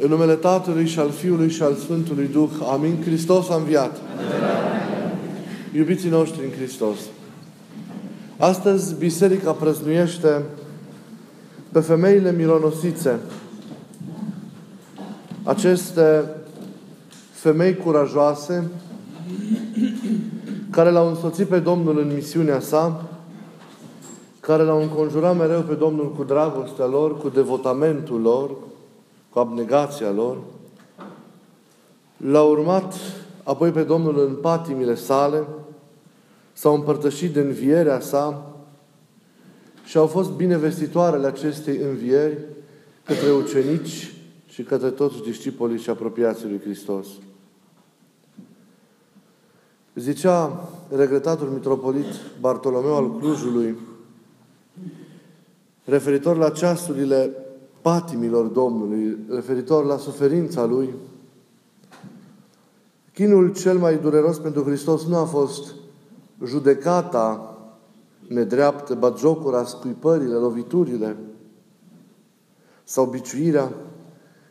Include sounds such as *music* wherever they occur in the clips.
În numele Tatălui și al Fiului și al Sfântului Duh. Amin. Hristos a înviat. Iubiții noștri în Hristos. Astăzi Biserica prăznuiește pe femeile mironosițe. Aceste femei curajoase care l-au însoțit pe Domnul în misiunea sa, care l-au înconjurat mereu pe Domnul cu dragostea lor, cu devotamentul lor, cu abnegația lor, l-au urmat apoi pe Domnul în patimile sale, s-au împărtășit de învierea sa și au fost binevestitoarele acestei învieri către ucenici și către toți discipolii și apropiații lui Hristos. Zicea regretatul mitropolit Bartolomeu al Clujului, referitor la ceasurile patimilor Domnului, referitor la suferința Lui, chinul cel mai dureros pentru Hristos nu a fost judecata nedreaptă, batjocura, scuipările, loviturile sau biciuirea,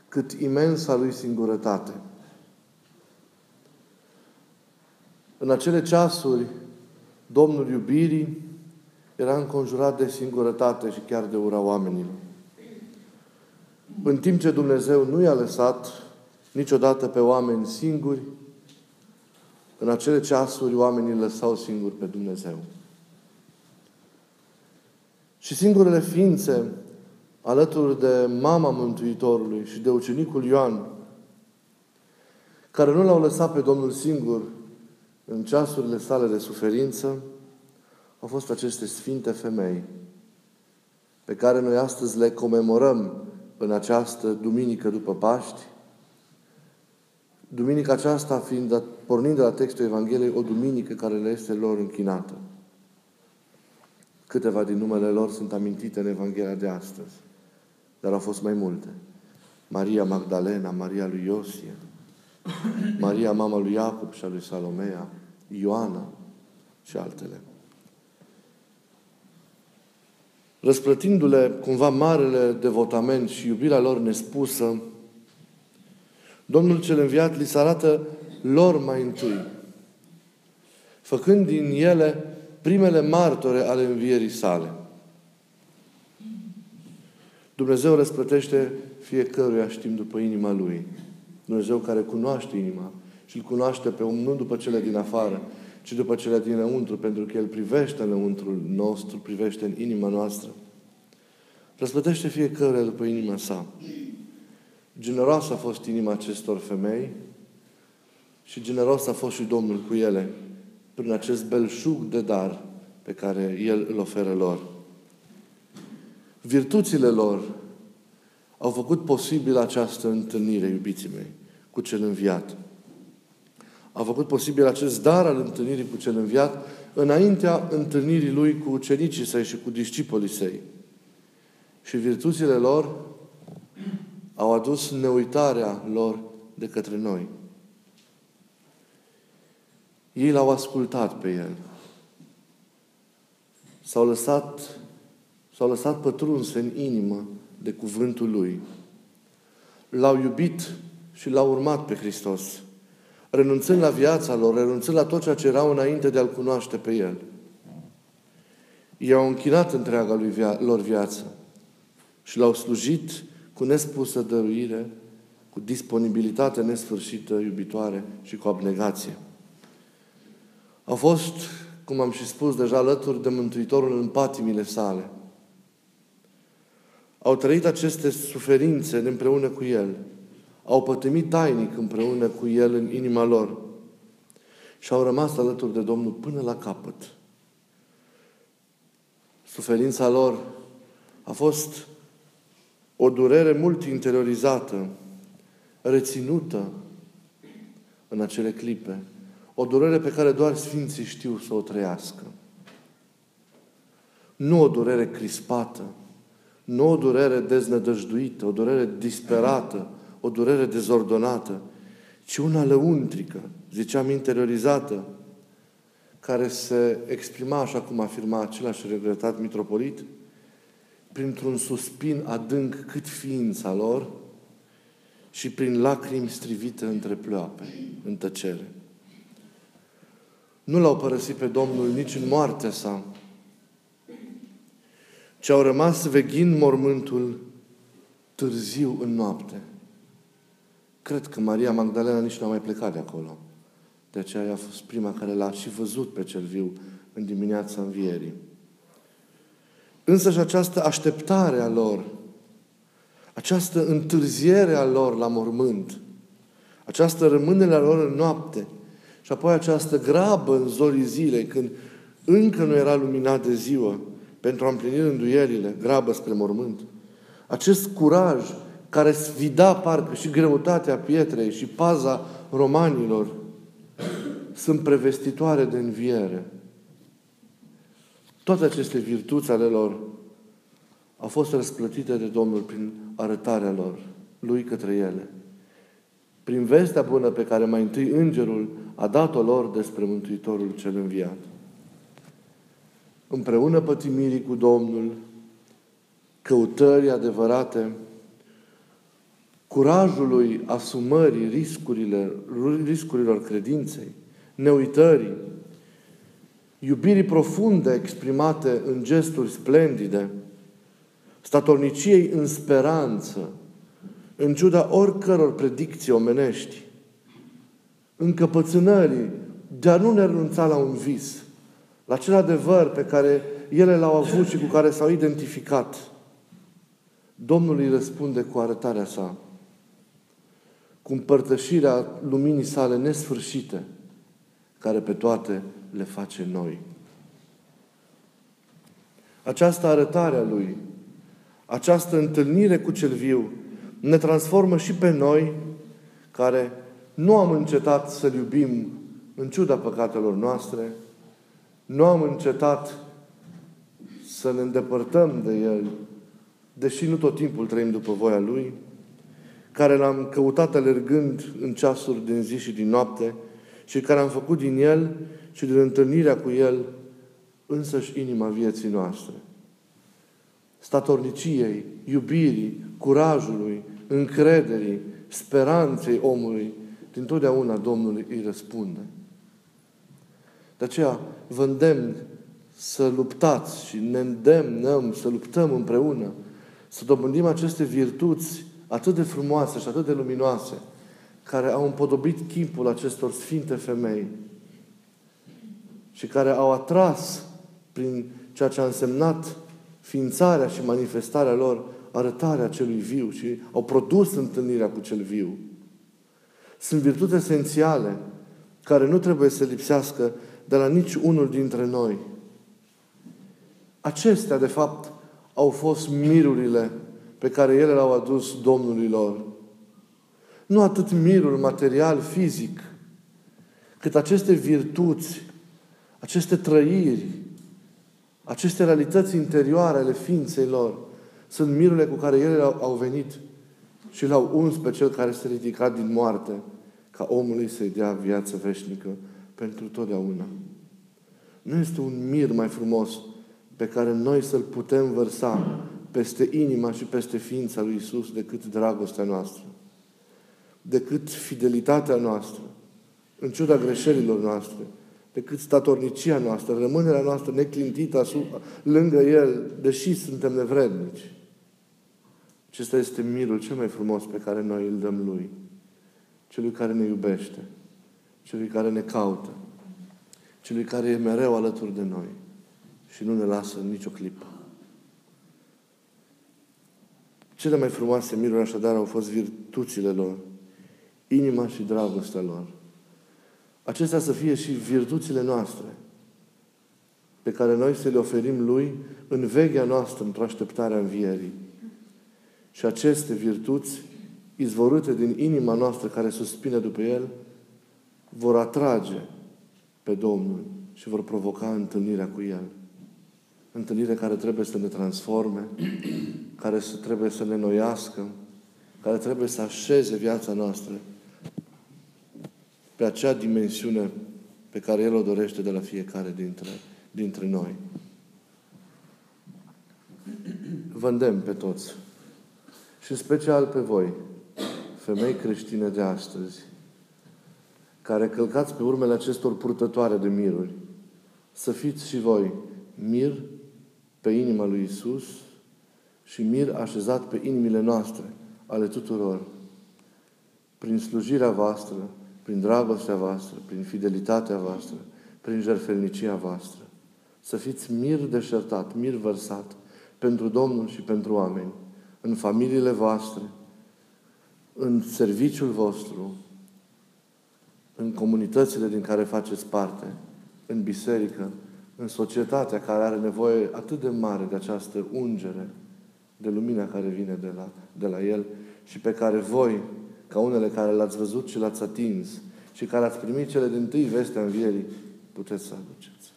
cât imensa Lui singurătate. În acele ceasuri, Domnul iubirii era înconjurat de singurătate și chiar de ura oamenilor. În timp ce Dumnezeu nu i-a lăsat niciodată pe oameni singuri, în acele ceasuri oamenii îl lăsau singuri pe Dumnezeu. Și singurele ființe, alături de mama Mântuitorului și de ucenicul Ioan, care nu l-au lăsat pe Domnul singur în ceasurile sale de suferință, au fost aceste sfinte femei, pe care noi astăzi le comemorăm în această duminică după Paști, duminica aceasta fiind, pornind de la textul Evangheliei, o duminică care le este lor închinată. Câteva din numele lor sunt amintite în Evanghelia de astăzi, dar au fost mai multe. Maria Magdalena, Maria lui Iosie, Maria, mama lui Iacob și a lui Salomea, Ioana și altele. Răsplătindu-le cumva marele devotament și iubirea lor nespusă, Domnul cel înviat li se arată lor mai întâi, făcând din ele primele martore ale învierii sale. Dumnezeu răsplătește fiecăruia, știm, după inima Lui. Dumnezeu care cunoaște inima și îl cunoaște pe om nu după cele din afară, ci după cele dinăuntru, pentru că El privește înăuntrul nostru, privește în inima noastră. Răsplătește fiecare după inima sa. Generoasă a fost inima acestor femei și generos a fost și Domnul cu ele prin acest belșug de dar pe care El îl oferă lor. Virtuțile lor au făcut posibil această întâlnire, iubiții mei, cu cel înviat. Au făcut posibil acest dar al întâlnirii cu cel înviat înaintea întâlnirii lui cu ucenicii săi și cu discipolii săi. Și virtuțile lor au adus neuitarea lor de către noi. Ei l-au ascultat pe El. S-au lăsat, s-au lăsat pătrunse în inimă de cuvântul Lui. L-au iubit și l-au urmat pe Hristos. Renunțând la viața lor, renunțând la tot ceea ce erau înainte de a-L cunoaște pe El. I-au închinat întreaga lui via- lor viață și l-au slujit cu nespusă dăruire, cu disponibilitate nesfârșită, iubitoare și cu abnegație. Au fost, cum am și spus deja, alături de Mântuitorul în patimile sale. Au trăit aceste suferințe împreună cu El. Au pătimit tainic împreună cu El în inima lor. Și au rămas alături de Domnul până la capăt. Suferința lor a fost o durere mult interiorizată, reținută în acele clipe. O durere pe care doar Sfinții știu să o trăiască. Nu o durere crispată, nu o durere deznădăjduită, o durere disperată, o durere dezordonată, ci una lăuntrică, ziceam interiorizată, care se exprima, așa cum afirma același regretat mitropolit, printr-un suspin adânc cât ființa lor și prin lacrimi strivite între ploape, în tăcere. Nu l-au părăsit pe Domnul nici în moartea sa, ci au rămas veghind mormântul târziu în noapte. Cred că Maria Magdalena nici nu a mai plecat de acolo. De aceea a fost prima care l-a și văzut pe cel viu în dimineața învierii. Însă și această așteptare a lor, această întârziere a lor la mormânt, această rămânere a lor în noapte și apoi această grabă în zorii zilei, când încă nu era luminat de ziua, pentru a împlini înduierile, grabă spre mormânt. Acest curaj care sfida parcă și greutatea pietrei și paza romanilor sunt prevestitoare de înviere. Toate aceste virtuți ale lor au fost răsplătite de Domnul prin arătarea lor, lui către ele. Prin vestea bună pe care mai întâi îngerul a dat-o lor despre Mântuitorul cel înviat. Împreună pătimirii cu Domnul, căutării adevărate, curajului asumării riscurile, riscurilor credinței, neuitării, iubirii profunde exprimate în gesturi splendide, statorniciei în speranță, în ciuda oricăror predicții omenești, încăpățânării de a nu ne renunța la un vis, la acel adevăr pe care ele l-au avut și cu care s-au identificat. Domnul îi răspunde cu arătarea sa, cu împărtășirea luminii sale nesfârșite, care pe toate le face noi. Această arătare a Lui, această întâlnire cu cel viu, ne transformă și pe noi, care nu am încetat să-L iubim în ciuda păcatelor noastre, nu am încetat să ne îndepărtăm de El, deși nu tot timpul trăim după voia Lui, care l-am căutat alergând în ceasuri din zi și din noapte și care am făcut din El și din întâlnirea cu El însăși inima vieții noastre. Statorniciei, iubirii, curajului, încrederii, speranței omului, din totdeauna Domnul îi răspunde. De aceea vă îndemn să luptați și ne îndemnăm să luptăm împreună, să dobândim aceste virtuți atât de frumoase și atât de luminoase, care au împodobit chipul acestor sfinte femei și care au atras prin ceea ce a însemnat ființarea și manifestarea lor, arătarea celui viu și au produs întâlnirea cu cel viu. Sunt virtute esențiale care nu trebuie să lipsească de la nici unul dintre noi. Acestea, de fapt, au fost mirurile pe care ele le-au adus Domnului lor. Nu atât mirul material, fizic, cât aceste virtuți, aceste trăiri, aceste realități interioare ale ființei lor, sunt mirurile cu care ele au venit și l-au uns pe cel care s-a ridicat din moarte, ca omului să-i dea viață veșnică pentru totdeauna. Nu este un mir mai frumos pe care noi să-l putem vărsa peste inima și peste ființa lui Isus decât dragostea noastră, decât fidelitatea noastră, în ciuda greșelilor noastre, decât statornicia noastră, rămânerea noastră neclintită asupra, lângă El, deși suntem nevrednici. Acesta este mirul cel mai frumos pe care noi îl dăm Lui. Celui care ne iubește, celui care ne caută, celui care e mereu alături de noi și nu ne lasă nicio clipă. Cele mai frumoase miruri așadar au fost virtuțile lor, inima și dragostea lor. Acestea să fie și virtuțile noastre, pe care noi să le oferim Lui în vechea noastră, într-o așteptare a învierii. Și aceste virtuți, izvorâte din inima noastră care suspine după El, vor atrage pe Domnul și vor provoca întâlnirea cu El. Întâlnire care trebuie să ne transforme, *clears throat* care trebuie să ne noiască, care trebuie să așeze viața noastră pe acea dimensiune pe care El o dorește de la fiecare dintre, dintre noi. Vă îndemn pe toți și în special pe voi, femei creștine de astăzi, care călcați pe urmele acestor purtătoare de miruri, să fiți și voi mir pe inima lui Isus și mir așezat pe inimile noastre, ale tuturor, prin slujirea voastră, prin dragostea voastră, prin fidelitatea voastră, prin jertfelnicia voastră. Să fiți mir deșertat, mir vărsat pentru Domnul și pentru oameni, în familiile voastre, în serviciul vostru, în comunitățile din care faceți parte, în biserică, în societatea care are nevoie atât de mare de această ungere, de lumina care vine de la, de la El și pe care voi, ca unele care l-ați văzut și l-ați atins și care ați primit cele din tâi veste a învierii, puteți să aduceți.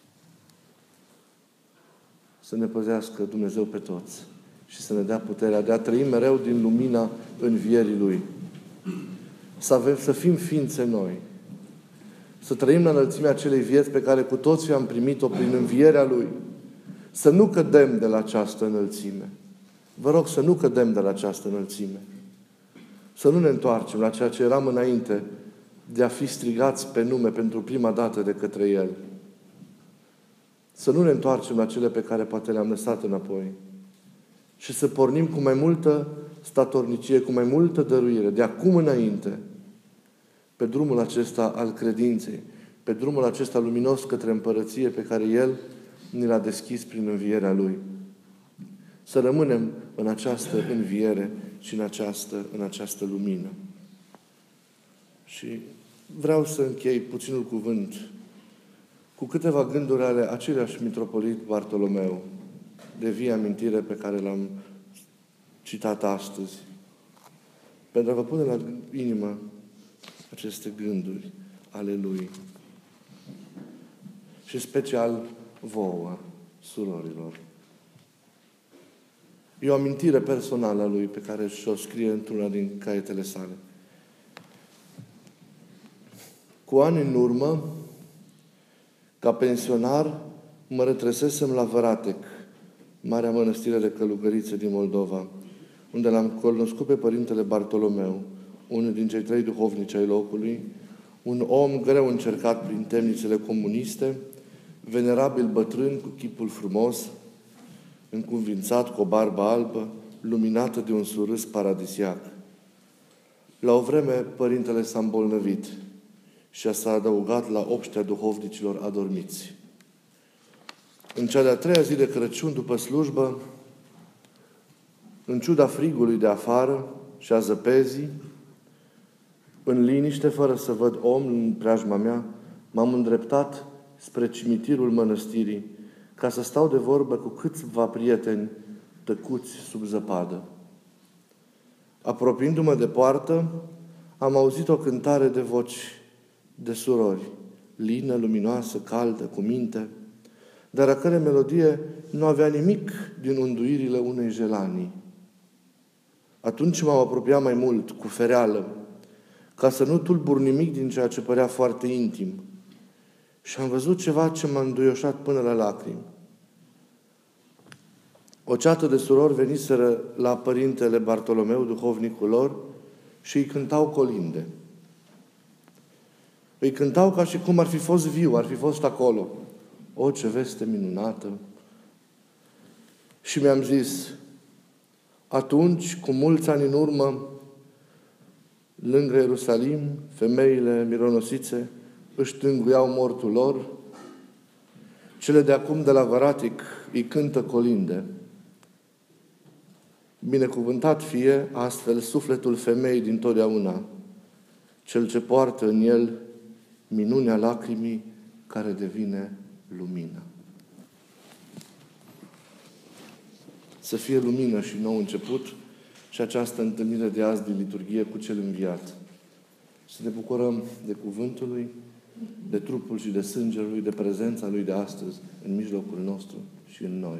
Să ne păzească Dumnezeu pe toți și să ne dea puterea de a trăi mereu din lumina învierii Lui. Să, avem, să fim ființe noi. Să trăim la înălțimea acelei vieți pe care cu toții am primit-o prin învierea Lui. Să nu cădem de la această înălțime. Vă rog să nu cădem de la această înălțime. Să nu ne întoarcem la ceea ce eram înainte de a fi strigați pe nume pentru prima dată de către El. Să nu ne întoarcem la cele pe care poate le-am lăsat înapoi. Și să pornim cu mai multă statornicie, cu mai multă dăruire, de acum înainte, pe drumul acesta al credinței, pe drumul acesta luminos către împărăție pe care El ni l-a deschis prin învierea Lui. Să rămânem în această înviere și în această, în această lumină. Și vreau să închei puținul cuvânt cu câteva gânduri ale aceleași mitropolit Bartolomeu, de vie amintire pe care l-am citat astăzi, pentru a vă pune la inimă aceste gânduri ale lui. Și special vouă, surorilor. E o amintire personală a lui pe care și-o scrie într-una din caietele sale. Cu ani în urmă, ca pensionar, mă retrăsesem la Văratec, Marea Mănăstire de Călugăriță din Moldova, unde l-am cunoscut pe Părintele Bartolomeu, unul din cei trei duhovnici ai locului, un om greu încercat prin temnițele comuniste, venerabil bătrân cu chipul frumos, încuvințat cu o barbă albă, luminată de un surâs paradisiac. La o vreme, părintele s-a îmbolnăvit și s-a adăugat la obștea duhovnicilor adormiți. În cea de-a treia zi de Crăciun, după slujbă, în ciuda frigului de afară și a zăpezii, în liniște, fără să văd om în preajma mea, m-am îndreptat spre cimitirul mănăstirii, ca să stau de vorbă cu câțiva prieteni tăcuți sub zăpadă. Apropiindu-mă de poartă, am auzit o cântare de voci de surori, lină, luminoasă, caldă, cu minte, dar a care melodie nu avea nimic din unduirile unei jelanii. Atunci m-am apropiat mai mult, cu fereală, ca să nu tulbur nimic din ceea ce părea foarte intim. Și am văzut ceva ce m-a înduioșat până la lacrimi. O ceată de surori veniseră la părintele Bartolomeu, duhovnicul lor, și îi cântau colinde. Îi cântau ca și cum ar fi fost viu, ar fi fost acolo. O, ce veste minunată! Și mi-am zis, atunci, cu mulți ani în urmă, lângă Ierusalim, femeile mironosițe își tânguiau mortul lor, cele de acum de la Varatic îi cântă colinde. Binecuvântat fie astfel sufletul femeii din totdeauna, cel ce poartă în el minunea lacrimii care devine lumină. Să fie lumină și nou început și această întâlnire de azi din liturghie cu cel înviat. Să ne bucurăm de cuvântul Lui, de trupul și de sângele Lui, de prezența Lui de astăzi în mijlocul nostru și în noi.